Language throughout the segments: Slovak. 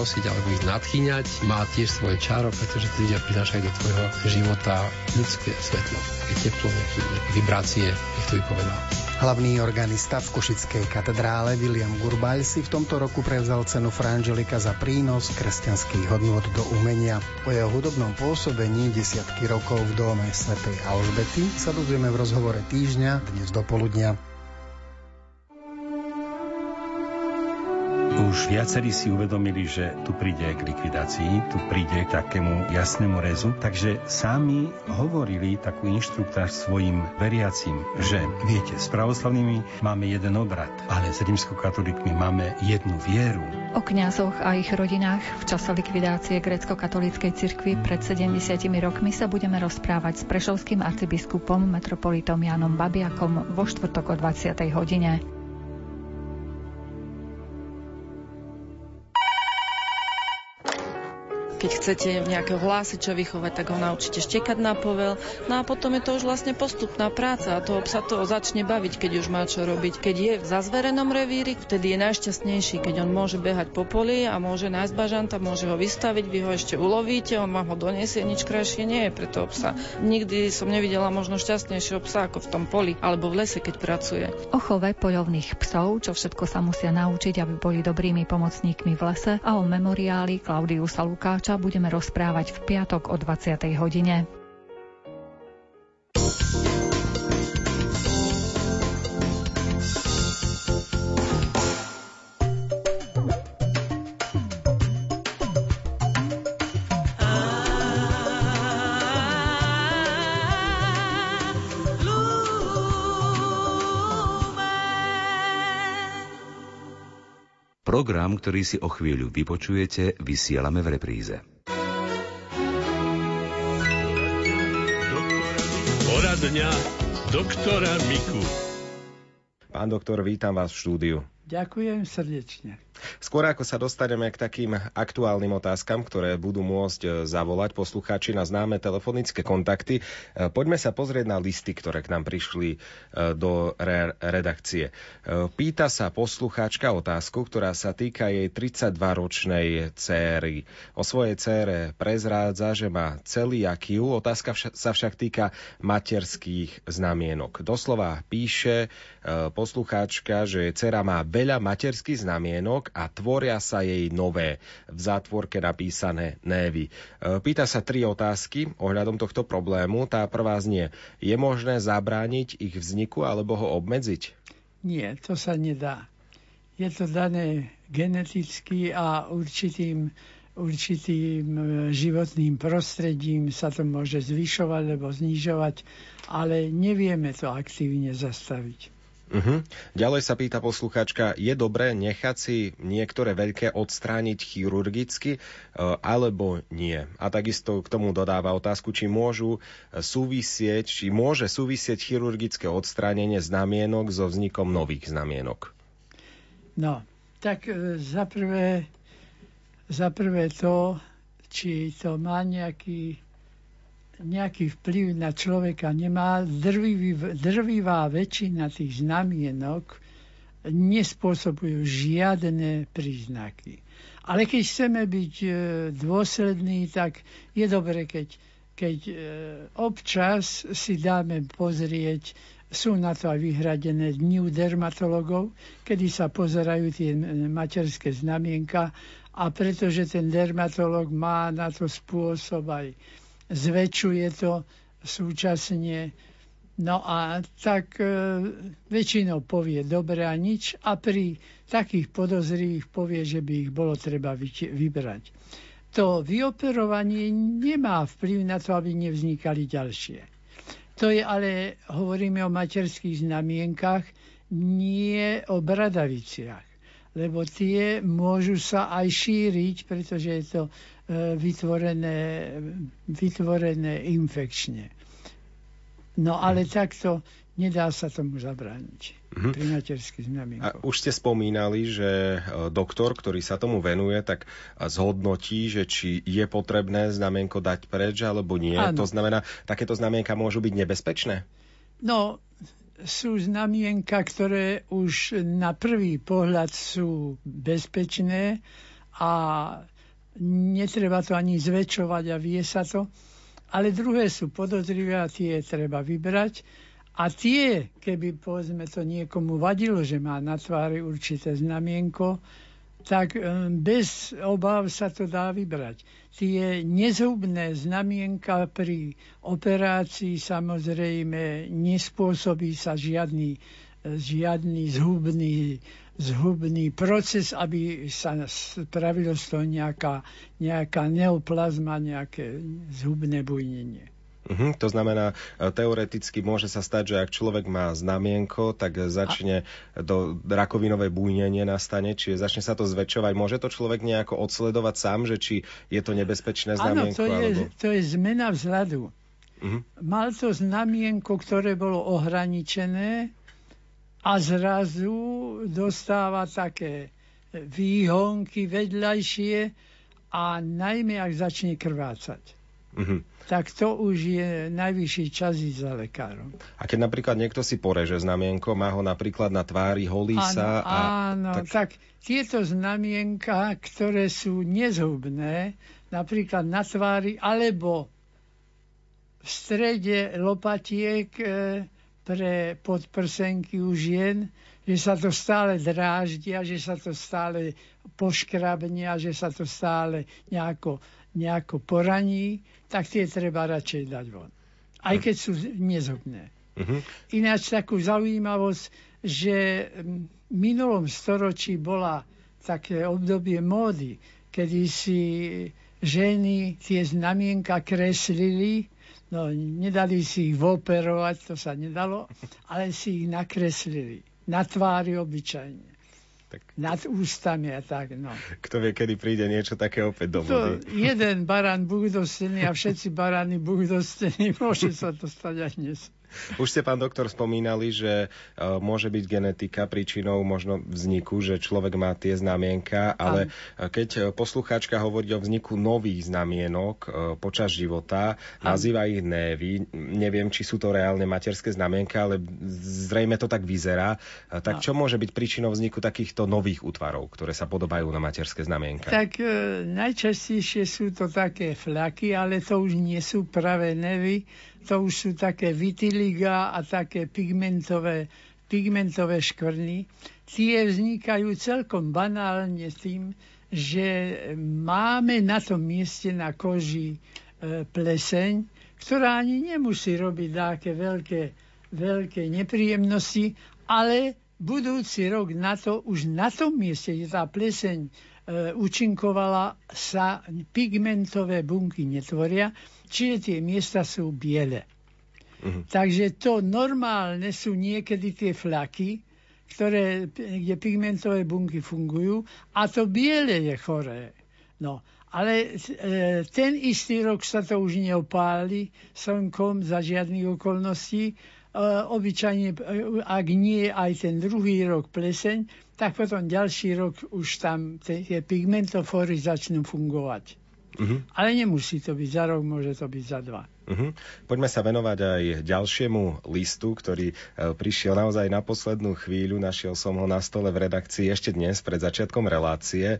prosiť alebo ich nadchýňať, má tiež svoje čaro, pretože tí ľudia prinášajú do tvojho života ľudské svetlo, také teplo, nejaké vibrácie, jak to vypovedal. Hlavný organista v Košickej katedrále William Gurbaj si v tomto roku prevzal cenu Frangelika za prínos kresťanských hodnot do umenia. Po jeho hudobnom pôsobení desiatky rokov v dome svätej Alžbety sa dozvieme v rozhovore týždňa dnes do poludnia. Už viacerí si uvedomili, že tu príde k likvidácii, tu príde k takému jasnému rezu, takže sami hovorili takú inštruktár svojim veriacim, že viete, s pravoslavnými máme jeden obrad, ale s rímskokatolíkmi máme jednu vieru. O kňazoch a ich rodinách v čase likvidácie grecko-katolíckej cirkvi pred 70 rokmi sa budeme rozprávať s prešovským arcibiskupom metropolitom Janom Babiakom vo štvrtok o 20. hodine. Keď chcete nejakého hlásiča vychovať, tak ho naučíte štekať na povel. No a potom je to už vlastne postupná práca a toho psa to začne baviť, keď už má čo robiť. Keď je v zazverenom revíri, vtedy je najšťastnejší, keď on môže behať po poli a môže nájsť bažanta, môže ho vystaviť, vy ho ešte ulovíte, on vám ho doniesie, nič krajšie nie je pre toho psa. Nikdy som nevidela možno šťastnejšieho psa ako v tom poli alebo v lese, keď pracuje. O chove poľovných psov, čo všetko sa musia naučiť, aby boli dobrými pomocníkmi v lese a o memoriáli Klaudiusa Lukáča budeme rozprávať v piatok o 20. hodine. Program, ktorý si o chvíľu vypočujete, vysielame v repríze. Poradňa doktora Miku. Pán doktor, vítam vás v štúdiu. Ďakujem srdečne. Skôr ako sa dostaneme k takým aktuálnym otázkam, ktoré budú môcť e, zavolať poslucháči na známe telefonické kontakty, e, poďme sa pozrieť na listy, ktoré k nám prišli e, do re- redakcie. Pýta sa poslucháčka otázku, ktorá sa týka jej 32-ročnej céry. O svojej cére prezrádza, že má celý akýu. Otázka vša- sa však týka materských znamienok. Doslova píše poslucháčka, že dcera má veľa materských znamienok a tvoria sa jej nové, v zátvorke napísané névy. E, pýta sa tri otázky ohľadom tohto problému. Tá prvá znie, je možné zabrániť ich vzniku alebo ho obmedziť? Nie, to sa nedá. Je to dané geneticky a určitým určitým e, životným prostredím sa to môže zvyšovať alebo znižovať, ale nevieme to aktívne zastaviť. Uh-huh. Ďalej sa pýta posluchačka, je dobré nechať si niektoré veľké odstrániť chirurgicky uh, alebo nie? A takisto k tomu dodáva otázku, či môžu súvisieť, či môže súvisieť chirurgické odstránenie znamienok so vznikom nových znamienok. No, tak uh, za prvé, za prvé to, či to má nejaký nejaký vplyv na človeka nemá. Drvivý, drvivá väčšina tých znamienok nespôsobujú žiadne príznaky. Ale keď chceme byť e, dôslední, tak je dobre, keď, keď e, občas si dáme pozrieť, sú na to aj vyhradené dni u dermatologov, kedy sa pozerajú tie materské znamienka a pretože ten dermatolog má na to spôsob aj zväčšuje to súčasne. No a tak e, väčšinou povie dobre a nič a pri takých podozrivých povie, že by ich bolo treba vybrať. To vyoperovanie nemá vplyv na to, aby nevznikali ďalšie. To je ale, hovoríme o materských znamienkach, nie o bradaviciach lebo tie môžu sa aj šíriť, pretože je to e, vytvorené, vytvorené infekčne. No ale mhm. takto nedá sa tomu zabrániť. Mm-hmm. Pri materských znamienkoch. Už ste spomínali, že e, doktor, ktorý sa tomu venuje, tak zhodnotí, že či je potrebné znamienko dať preč alebo nie. Áno. To znamená, takéto znamienka môžu byť nebezpečné? No, sú znamienka, ktoré už na prvý pohľad sú bezpečné, a netreba to ani zväčšovať a vie sa to. Ale druhé sú podozrivé a tie treba vybrať. A tie, keby povedzme to niekomu vadilo, že má na tvári určité znamienko, tak e, bez obáv sa to dá vybrať. Tie nezhubné znamienka pri operácii samozrejme nespôsobí sa žiadny, e, žiadny zhubný, zhubný proces, aby sa spravilo z toho nejaká, nejaká neoplazma, nejaké zhubné bujnenie. Uh-huh, to znamená, e, teoreticky môže sa stať, že ak človek má znamienko, tak začne a... do rakovinové bujnenie nastane, čiže začne sa to zväčšovať. Môže to človek nejako odsledovať sám, že či je to nebezpečné znamienko? Áno, to je, alebo... to je zmena vzhľadu. Uh-huh. Mal to znamienko, ktoré bolo ohraničené a zrazu dostáva také výhonky vedľajšie a najmä ak začne krvácať. Uh-huh tak to už je najvyšší čas ísť za lekárom. A keď napríklad niekto si poreže znamienko, má ho napríklad na tvári, holí áno, sa. A, áno, tak... tak tieto znamienka, ktoré sú nezhubné, napríklad na tvári, alebo v strede lopatiek e, pre podprsenky u žien, že sa to stále dráždia, že sa to stále poškrabnia, že sa to stále nejako, nejako poraní tak tie treba radšej dať von. Aj keď sú nezhubné. Uh-huh. Ináč takú zaujímavosť, že v minulom storočí bola také obdobie módy, kedy si ženy tie znamienka kreslili, no nedali si ich voperovať, to sa nedalo, ale si ich nakreslili na tvári obyčajne. Tak... Nad ústami a tak, no. Kto vie, kedy príde niečo také opäť do vody. To jeden barán Búh dostený a všetci barány Búh dostení. Môže sa to stať aj dnes. Už ste, pán doktor, spomínali, že uh, môže byť genetika príčinou možno vzniku, že človek má tie znamienka, ale Am. keď poslucháčka hovorí o vzniku nových znamienok uh, počas života, Am. nazýva ich névy, neviem, či sú to reálne materské znamienka, ale zrejme to tak vyzerá. Tak čo môže byť príčinou vzniku takýchto nových útvarov, ktoré sa podobajú na materské znamienka? Tak e, najčastejšie sú to také flaky, ale to už nie sú pravé nevy, to už sú také vitiliga a také pigmentové, pigmentové škvrny. Tie vznikajú celkom banálne tým, že máme na tom mieste na koži e, pleseň, ktorá ani nemusí robiť také veľké, veľké nepríjemnosti, ale budúci rok na to, už na tom mieste, kde tá pleseň účinkovala, sa pigmentové bunky netvoria čiže tie miesta sú biele. Uh-huh. Takže to normálne sú niekedy tie flaky, ktoré, kde pigmentové bunky fungujú a to biele je choré. No, ale e, ten istý rok sa to už neopáli slnkom za žiadnych okolností. E, obyčajne, e, ak nie aj ten druhý rok pleseň, tak potom ďalší rok už tam tie pigmentofóry začnú fungovať. Uh-huh. Ale nemusí to byť za rok, môže to byť za dva. Uh-huh. Poďme sa venovať aj ďalšiemu listu, ktorý e, prišiel naozaj na poslednú chvíľu. Našiel som ho na stole v redakcii ešte dnes, pred začiatkom relácie. E,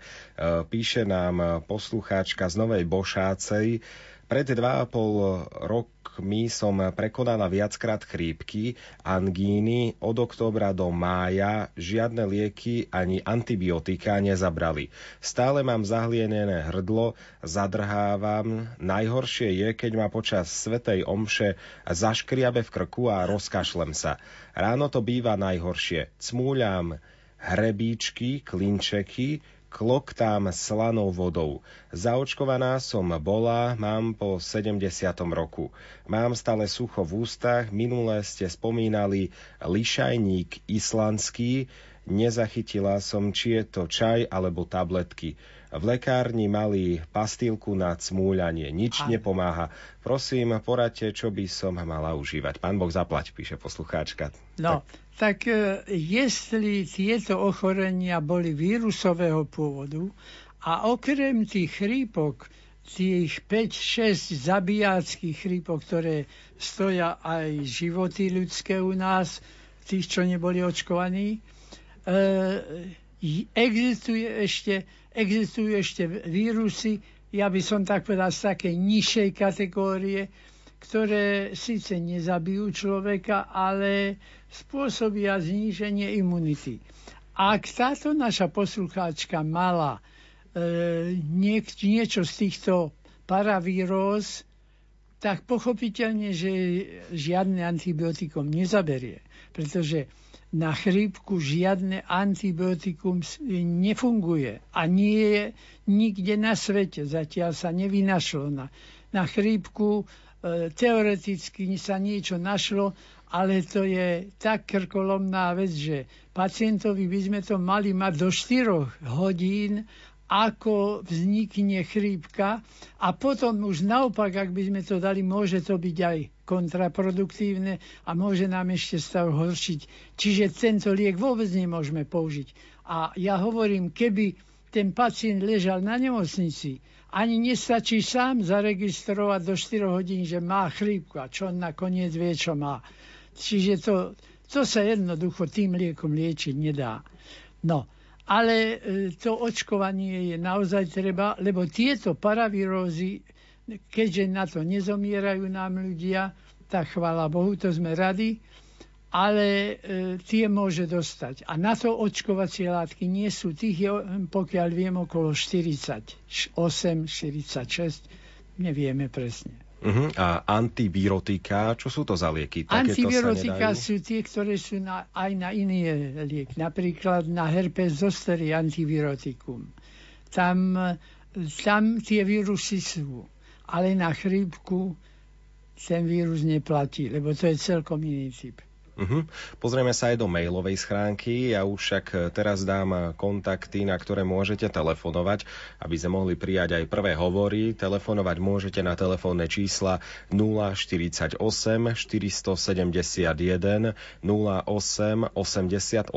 píše nám poslucháčka z Novej Bošácej. Pred 2,5 rokmi som prekonala viackrát chrípky, angíny, od októbra do mája žiadne lieky ani antibiotika nezabrali. Stále mám zahlienené hrdlo, zadrhávam. Najhoršie je, keď ma počas svetej omše zaškriabe v krku a rozkašlem sa. Ráno to býva najhoršie. Cmúľam hrebíčky, klinčeky, kloktám slanou vodou. Zaočkovaná som bola, mám po 70. roku. Mám stále sucho v ústach, minule ste spomínali lišajník islandský, nezachytila som, či je to čaj alebo tabletky. V lekárni mali pastilku na cmúľanie. Nič a... nepomáha. Prosím, poradte, čo by som mala užívať. Pán Boh zaplať, píše poslucháčka. No, tak, tak e, jestli tieto ochorenia boli vírusového pôvodu a okrem tých chrípok, tých 5-6 zabíjackých chrípok, ktoré stoja aj životy ľudské u nás, tých, čo neboli očkovaní, e, existuje ešte existujú ešte vírusy, ja by som tak povedal, z takej nižšej kategórie, ktoré síce nezabijú človeka, ale spôsobia zníženie imunity. Ak táto naša poslucháčka mala e, niek- niečo z týchto paravíróz, tak pochopiteľne, že žiadne antibiotikum nezaberie, pretože na chrípku žiadne antibiotikum nefunguje a nie je nikde na svete. Zatiaľ sa nevynašlo na, na chrípku. E, teoreticky sa niečo našlo, ale to je tak krkolomná vec, že pacientovi by sme to mali mať do 4 hodín ako vznikne chrípka a potom už naopak, ak by sme to dali, môže to byť aj kontraproduktívne a môže nám ešte stav horšiť. Čiže tento liek vôbec nemôžeme použiť. A ja hovorím, keby ten pacient ležal na nemocnici, ani nestačí sám zaregistrovať do 4 hodín, že má chrípku a čo on nakoniec vie, čo má. Čiže to, to sa jednoducho tým liekom liečiť nedá. No, ale e, to očkovanie je naozaj treba, lebo tieto paravírózy, keďže na to nezomierajú nám ľudia, tak chvála Bohu, to sme radi, ale e, tie môže dostať. A na to očkovacie látky nie sú, tých je, pokiaľ viem, okolo 48, 46, nevieme presne. Uh-huh. A antivirotika, čo sú to za lieky? Antivirotika sú tie, ktoré sú na, aj na iný liek. Napríklad na herpes zoster je antivirotikum. Tam, tam tie vírusy sú. Ale na chrípku ten vírus neplatí, lebo to je celkom iný typ. Uh-huh. Pozrieme sa aj do mailovej schránky. Ja už však e, teraz dám e, kontakty, na ktoré môžete telefonovať, aby sme mohli prijať aj prvé hovory. Telefonovať môžete na telefónne čísla 048 471 08 88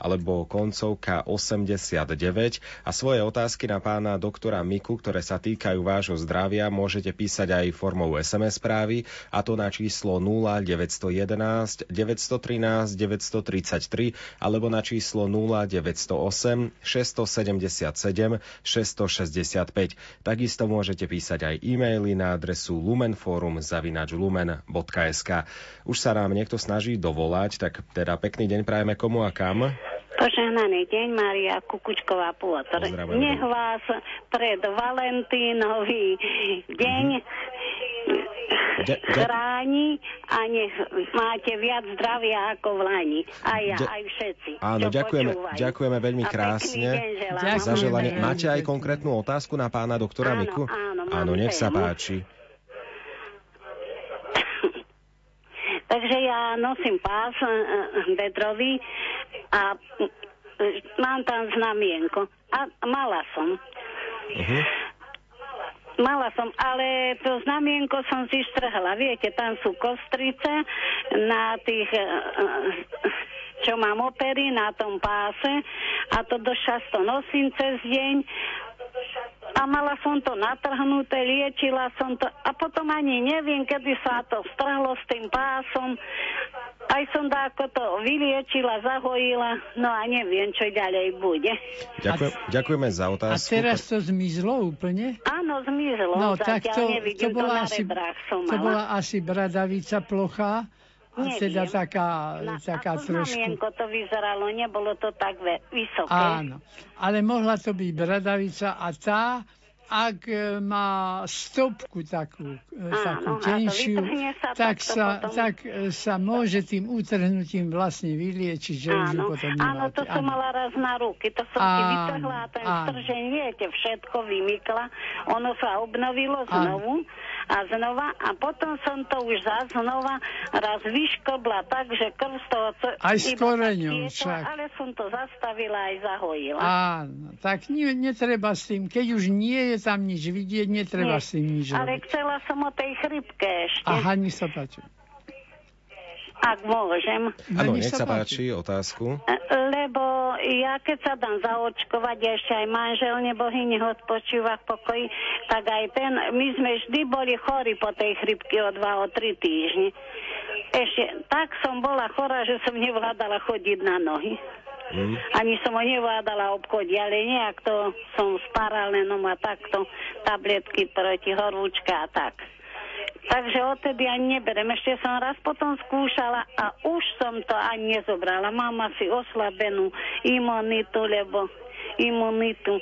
alebo koncovka 89 a svoje otázky na pána doktora Miku, ktoré sa týkajú vášho zdravia, môžete písať aj formou SMS správy a to na číslo 0911 913 933 alebo na číslo 0908 677 665. Takisto môžete písať aj e-maily na adresu lumenforum.lumen.sk Už sa nám niekto snaží dovolať, tak teda pekný deň prajeme komu a kam? Požehnaný deň, Maria Kukučková Pôtor. Nech vás pred Valentínový deň chráni a nech máte viac zdravia ako v Lani. Aj ja, aj všetci. Áno, ďakujeme, ďakujeme veľmi krásne za želanie. Máte aj konkrétnu otázku na pána doktora áno, Miku? Áno, áno nech sa páči. Takže ja nosím pás bedrový eh, a eh, mám tam znamienko. A mala som. Uh-huh. Mala som, ale to znamienko som si štrhla. Viete, tam sú kostrice na tých, eh, čo mám opery na tom páse a to do často nosím cez deň a mala som to natrhnuté, liečila som to a potom ani neviem, kedy sa to strhlo s tým pásom. Aj som dáko to vyliečila, zahojila, no a neviem, čo ďalej bude. Ďakujem, ďakujeme za otázku. A teraz to zmizlo úplne? Áno, zmizlo. No, tak to, to, bola to, asi, to bola asi bradavica plochá. Neviem. teda taká, Na, taká ako trošku... to vyzeralo, nebolo to tak vysoké. Áno, ale mohla to byť bradavica a tá, ak e, má stopku takú, e, takú Áno, to tenšiu, sa, tak, sa, potom- tak e, sa môže tým utrhnutím vlastne vyliečiť, že už ju Áno, potom áno, to nemáte. som mala raz na ruky, to som si Áno, vytrhla a ten áno. stržeň, viete, všetko vymykla, ono sa obnovilo znovu a znova a potom som to už zás znova raz vyškobla tak, že krv z toho co, Aj s koreňom však. ale som to zastavila aj zahojila. Áno, tak nie, netreba s tým, keď už nie je tam nič vidieť, netreba Nie, s tým nič ale robiť. chcela som o tej chrypke ešte, Aha, nech sa páči. Ak môžem. Áno, nech sa páči, otázku. Lebo ja keď sa dám zaočkovať, ešte aj manžel nebohy nech odpočíva v pokoji, tak aj ten, my sme vždy boli chorí po tej chrypke o dva, o tri týždne. Ešte tak som bola chorá, že som nevládala chodiť na nohy. Mm. Ani som ho nevládala obchodiť, ale nejak to som s paralenom a takto tabletky proti horúčka a tak. Takže odtedy ani neberem. Ešte som raz potom skúšala a už som to ani nezobrala. Mám asi oslabenú imunitu, lebo imunitu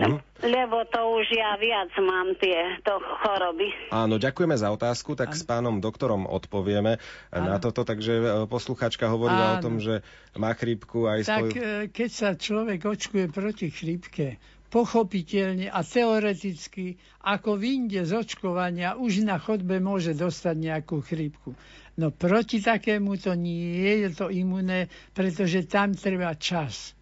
Mm. Lebo to už ja viac mám tie to choroby. Áno, ďakujeme za otázku, tak Áno. s pánom doktorom odpovieme Áno. na toto. Takže e, posluchačka hovorila Áno. o tom, že má chrípku aj Tak svoju... E, keď sa človek očkuje proti chrípke, pochopiteľne a teoreticky, ako vyjde z očkovania, už na chodbe môže dostať nejakú chrípku. No proti takému to nie je to imuné, pretože tam treba čas.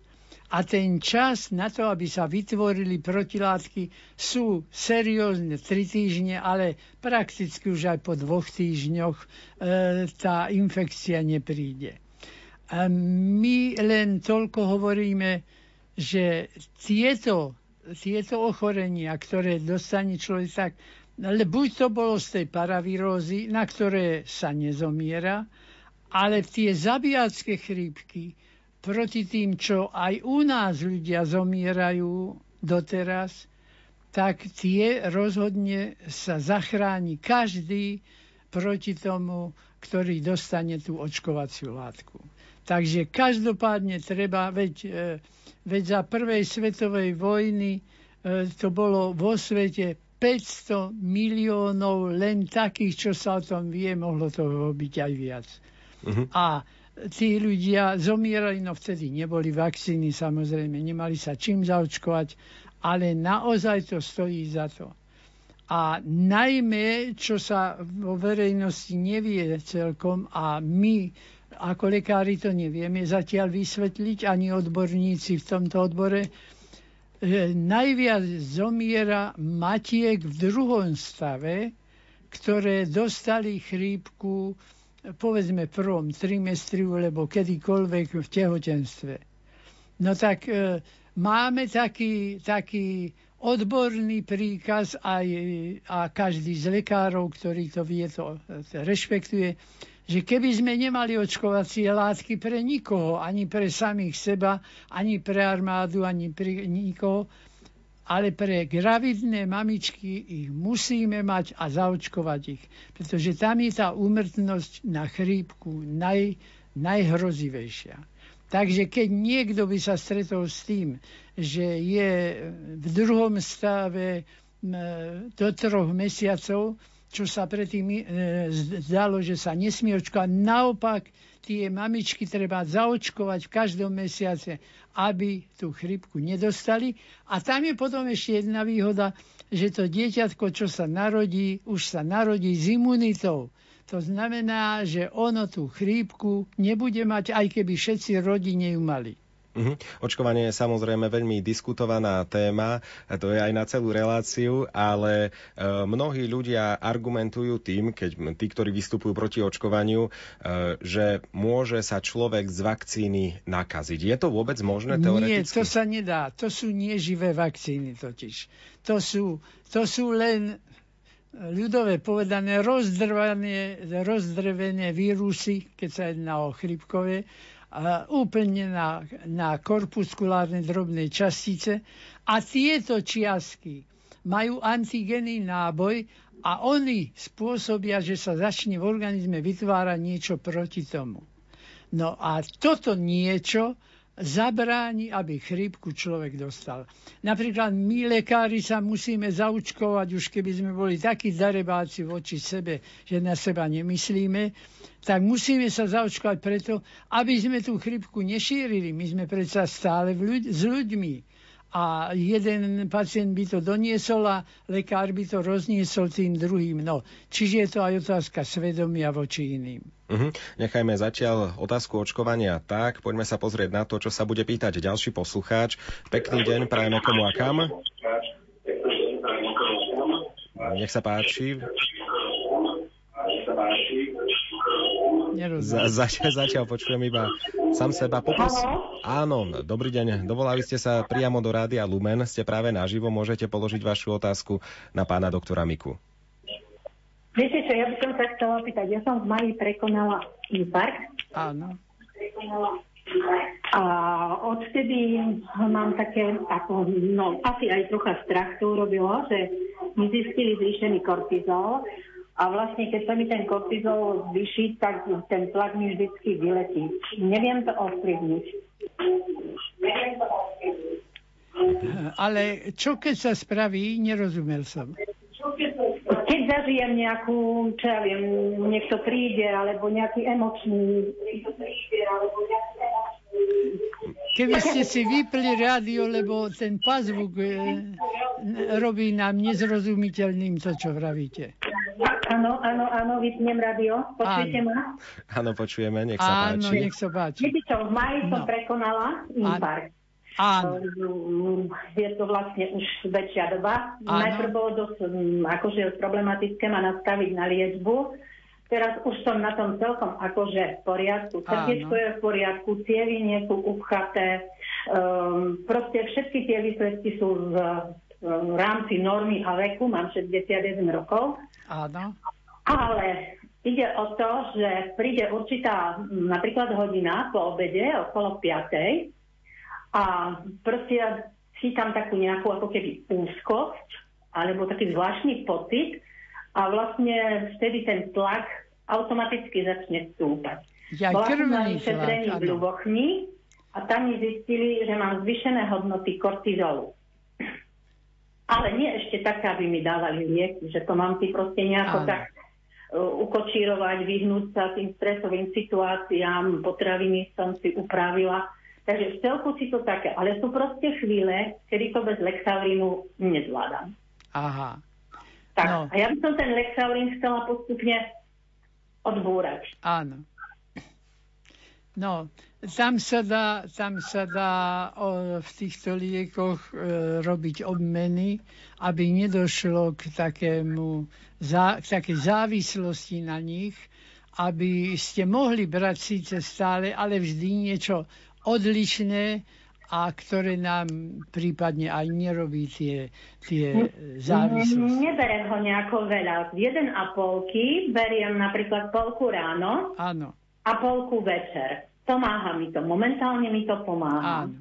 A ten čas na to, aby sa vytvorili protilátky, sú seriózne 3 týždne, ale prakticky už aj po dvoch týždňoch e, tá infekcia nepríde. A my len toľko hovoríme, že tieto, tieto ochorenia, ktoré dostane človek tak, ale buď to bolo z tej paravírózy, na ktoré sa nezomiera, ale tie zabíjacké chrípky, proti tým, čo aj u nás ľudia zomierajú doteraz, tak tie rozhodne sa zachráni každý proti tomu, ktorý dostane tú očkovaciu látku. Takže každopádne treba, veď, e, veď za prvej svetovej vojny e, to bolo vo svete 500 miliónov len takých, čo sa o tom vie, mohlo toho byť aj viac. Uh-huh. A tí ľudia zomierali, no vtedy neboli vakcíny, samozrejme, nemali sa čím zaočkovať, ale naozaj to stojí za to. A najmä, čo sa vo verejnosti nevie celkom a my ako lekári to nevieme zatiaľ vysvetliť, ani odborníci v tomto odbore, najviac zomiera matiek v druhom stave, ktoré dostali chrípku povedzme prvom trimestriu, alebo kedykoľvek v tehotenstve. No tak e, máme taký, taký odborný príkaz aj, a každý z lekárov, ktorý to vie, to, to rešpektuje, že keby sme nemali očkovacie látky pre nikoho, ani pre samých seba, ani pre armádu, ani pre nikoho, ale pre gravidné mamičky ich musíme mať a zaočkovať ich, pretože tam je tá úmrtnosť na chrípku naj, najhrozivejšia. Takže keď niekto by sa stretol s tým, že je v druhom stave do troch mesiacov, čo sa predtým e, zdalo, že sa nesmie očkovať. Naopak, tie mamičky treba zaočkovať v každom mesiace, aby tú chrypku nedostali. A tam je potom ešte jedna výhoda, že to dieťatko, čo sa narodí, už sa narodí s imunitou. To znamená, že ono tú chrípku nebude mať, aj keby všetci rodine ju mali. Uh-huh. Očkovanie je samozrejme veľmi diskutovaná téma, to je aj na celú reláciu, ale e, mnohí ľudia argumentujú tým, keď tí, ktorí vystupujú proti očkovaniu, e, že môže sa človek z vakcíny nakaziť. Je to vôbec možné teoreticky? Nie, to sa nedá. To sú neživé vakcíny totiž. To sú, to sú len ľudové povedané rozdrvené vírusy, keď sa jedná o chrypkové úplne na, na korpuskulárne drobné častice a tieto čiastky majú antigený náboj a oni spôsobia, že sa začne v organizme vytvárať niečo proti tomu. No a toto niečo zabráni, aby chrípku človek dostal. Napríklad my lekári sa musíme zaučkovať, už keby sme boli takí darebáci voči sebe, že na seba nemyslíme, tak musíme sa zaočkovať preto, aby sme tú chrypku nešírili. My sme predsa stále ľuď- s ľuďmi a jeden pacient by to doniesol a lekár by to rozniesol tým druhým. No, čiže je to aj otázka svedomia voči iným. Uh-huh. Nechajme zatiaľ otázku očkovania tak. Poďme sa pozrieť na to, čo sa bude pýtať ďalší poslucháč. Pekný deň, prajeme komu a kam. Nech sa páči. Za, zatiaľ, zatiaľ počujem iba sám seba. Popros... Áno, dobrý deň. Dovolali ste sa priamo do Rádia Lumen. Ste práve naživo. Môžete položiť vašu otázku na pána doktora Miku. Viete čo, ja by som sa chcela opýtať. Ja som v maji prekonala infarkt. Áno. Prekonala. A odtedy mám také, ako, no asi aj trocha strach to urobilo, že mi zistili zvýšený kortizol a vlastne keď sa mi ten kortizol zvýši, tak ten tlak mi vždycky vyletí. Neviem to ovplyvniť. Neviem to ovplyvniť. Ale čo keď sa spraví, nerozumel som. Keď zažijem nejakú, čo ja viem, niekto príde, alebo nejaký emočný... Keby ste si vypli rádio, lebo ten pazvuk e, robí nám nezrozumiteľným to, čo vravíte. Áno, áno, áno, vypnem rádio. Počujete ma? Áno, počujeme, nech sa áno, páči. nech sa páči. Viete čo, v maji som No. prekonala infarkt. Áno. Je to vlastne už väčšia doba. Áno. Najprv bolo dosť um, akože problematické ma nastaviť na liečbu. Teraz už som na tom celkom akože v poriadku. Srdiečko je v poriadku, cievy nie sú upchaté. Um, proste všetky tie výsledky sú v, v rámci normy a veku. Mám 61 rokov. Áno. Ale ide o to, že príde určitá napríklad hodina po obede okolo 5. A proste ja cítam takú nejakú ako keby úzkosť alebo taký zvláštny pocit a vlastne vtedy ten tlak automaticky začne stúpať. Ja, Bola som na vyšetrení tlak, v. Ľubochni a tam mi zistili, že mám zvyšené hodnoty kortizolu. Ale nie ešte také, aby mi dávali lieky, že to mám si proste nejako Áno. tak uh, ukočírovať, vyhnúť sa tým stresovým situáciám, potraviny som si upravila. Takže v celku si to také, ale sú proste chvíle, kedy to bez Lexaurinu nezvládam. Aha. Tak, No. a ja by som ten Lexaurin chcela postupne odbúrať. Áno. No, tam sa dá, tam sa dá o, v týchto liekoch e, robiť obmeny, aby nedošlo k takému, zá, k takej závislosti na nich, aby ste mohli brať síce stále, ale vždy niečo odlišné a ktoré nám prípadne aj nerobí tie, tie závislosti. Neberem ho nejako veľa. Jeden a polky beriem napríklad polku ráno Áno, a polku večer. Pomáha mi to. Momentálne mi to pomáha. áno.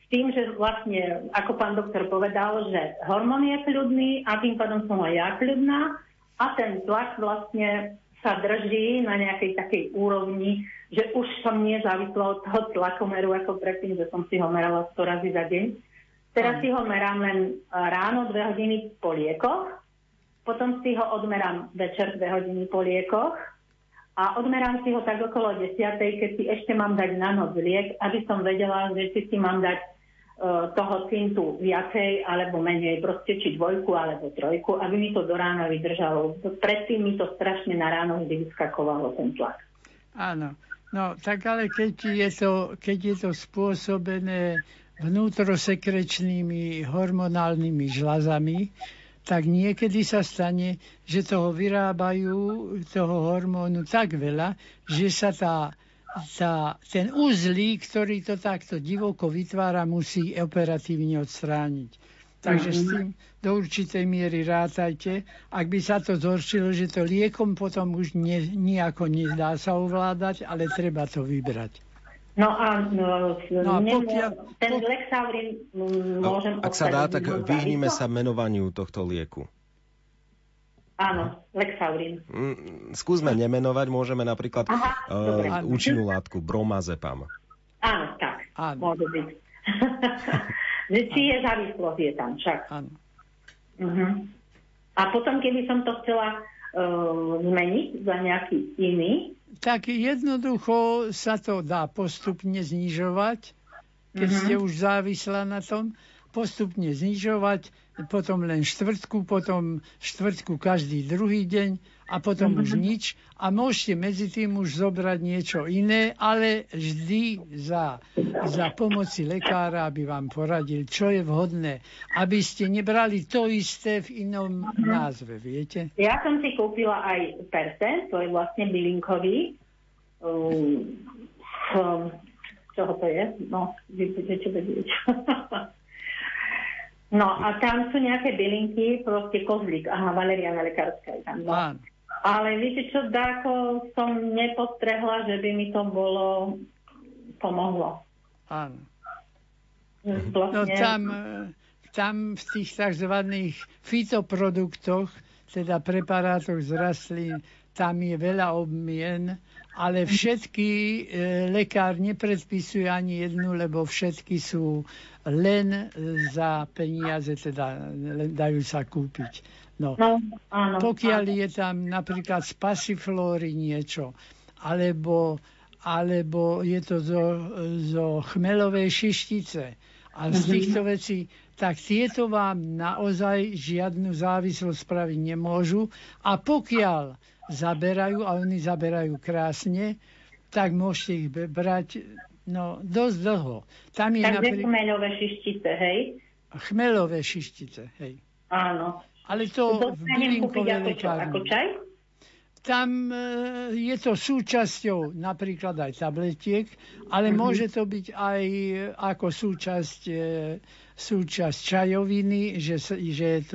S tým, že vlastne, ako pán doktor povedal, že hormón je kľudný a tým pádom som aj ja kľudná a ten tlak vlastne sa drží na nejakej takej úrovni, že už som nezávislá od toho tlakomeru ako predtým, že som si ho merala 100 razy za deň. Teraz si ho merám len ráno 2 hodiny po liekoch, potom si ho odmerám večer 2 hodiny po liekoch a odmerám si ho tak okolo 10, keď si ešte mám dať na noc liek, aby som vedela, že si si mám dať e, toho cintu viacej alebo menej, proste či dvojku alebo trojku, aby mi to do rána vydržalo. Predtým mi to strašne na ráno vždy vyskakovalo ten tlak. Áno. No, tak ale keď je to, keď je to spôsobené vnútrosekrečnými hormonálnymi žľazami, tak niekedy sa stane, že toho vyrábajú, toho hormónu tak veľa, že sa tá, tá, ten uzlík, ktorý to takto divoko vytvára, musí operatívne odstrániť. Takže s tým do určitej miery rátajte. Ak by sa to zhoršilo, že to liekom potom už nie, nejako nedá sa ovládať, ale treba to vybrať. No a, no, No a nemô- pokiaľ- ten Lexaurin mm, môžem Ak sa dá, tak vyhnime sa menovaniu tohto lieku. Áno, Lexaurin. Mm, Skúsme nemenovať, môžeme napríklad Aha, dobre. uh, účinnú látku bromazepam. Áno, tak, Áno. môže byť. či je závislosť je tam však. Áno. Uh-huh. A potom, keby som to chcela uh, zmeniť za nejaký iný, Tak jednoducho sa to dá postupne znižovať, keď Mhm. ste už závislá na tom, postupne znižovať, potom len štvrtku, potom štvrtku každý druhý deň a potom už nič. A môžete medzi tým už zobrať niečo iné, ale vždy za, za pomoci lekára, aby vám poradil, čo je vhodné. Aby ste nebrali to isté v inom názve, viete? ja som si kúpila aj Persen, to je vlastne bylinkový. Um, um, čoho to je? No, vy budete vedieť. no a tam sú nejaké bylinky, proste kozlík. Aha, valeriana lekárska je tam. No. Áno. Ale viete čo, dáko som nepostrehla, že by mi to bolo pomohlo. Áno. Vlastne... No tam, e, tam v tých tzv. fitoproduktoch, teda preparátoch z rastlín, tam je veľa obmien, ale všetky e, lekár nepredpisuje ani jednu, lebo všetky sú len za peniaze, teda len dajú sa kúpiť. No, no áno, pokiaľ áno. je tam napríklad z pasiflóry niečo, alebo, alebo je to zo, zo chmelovej šištice, a z týchto vecí, tak tieto vám naozaj žiadnu závislosť spraviť nemôžu. A pokiaľ zaberajú, a oni zaberajú krásne, tak môžete ich brať no, dosť dlho. Tam je Takže napríklad... chmeľové šištice, hej? Chmelové šištice, hej. Áno. Ale to v bylinkovej lekárni. Ako čaj? Tam e, je to súčasťou napríklad aj tabletiek, ale mm-hmm. môže to byť aj ako súčasť, e, súčasť čajoviny, že, že je to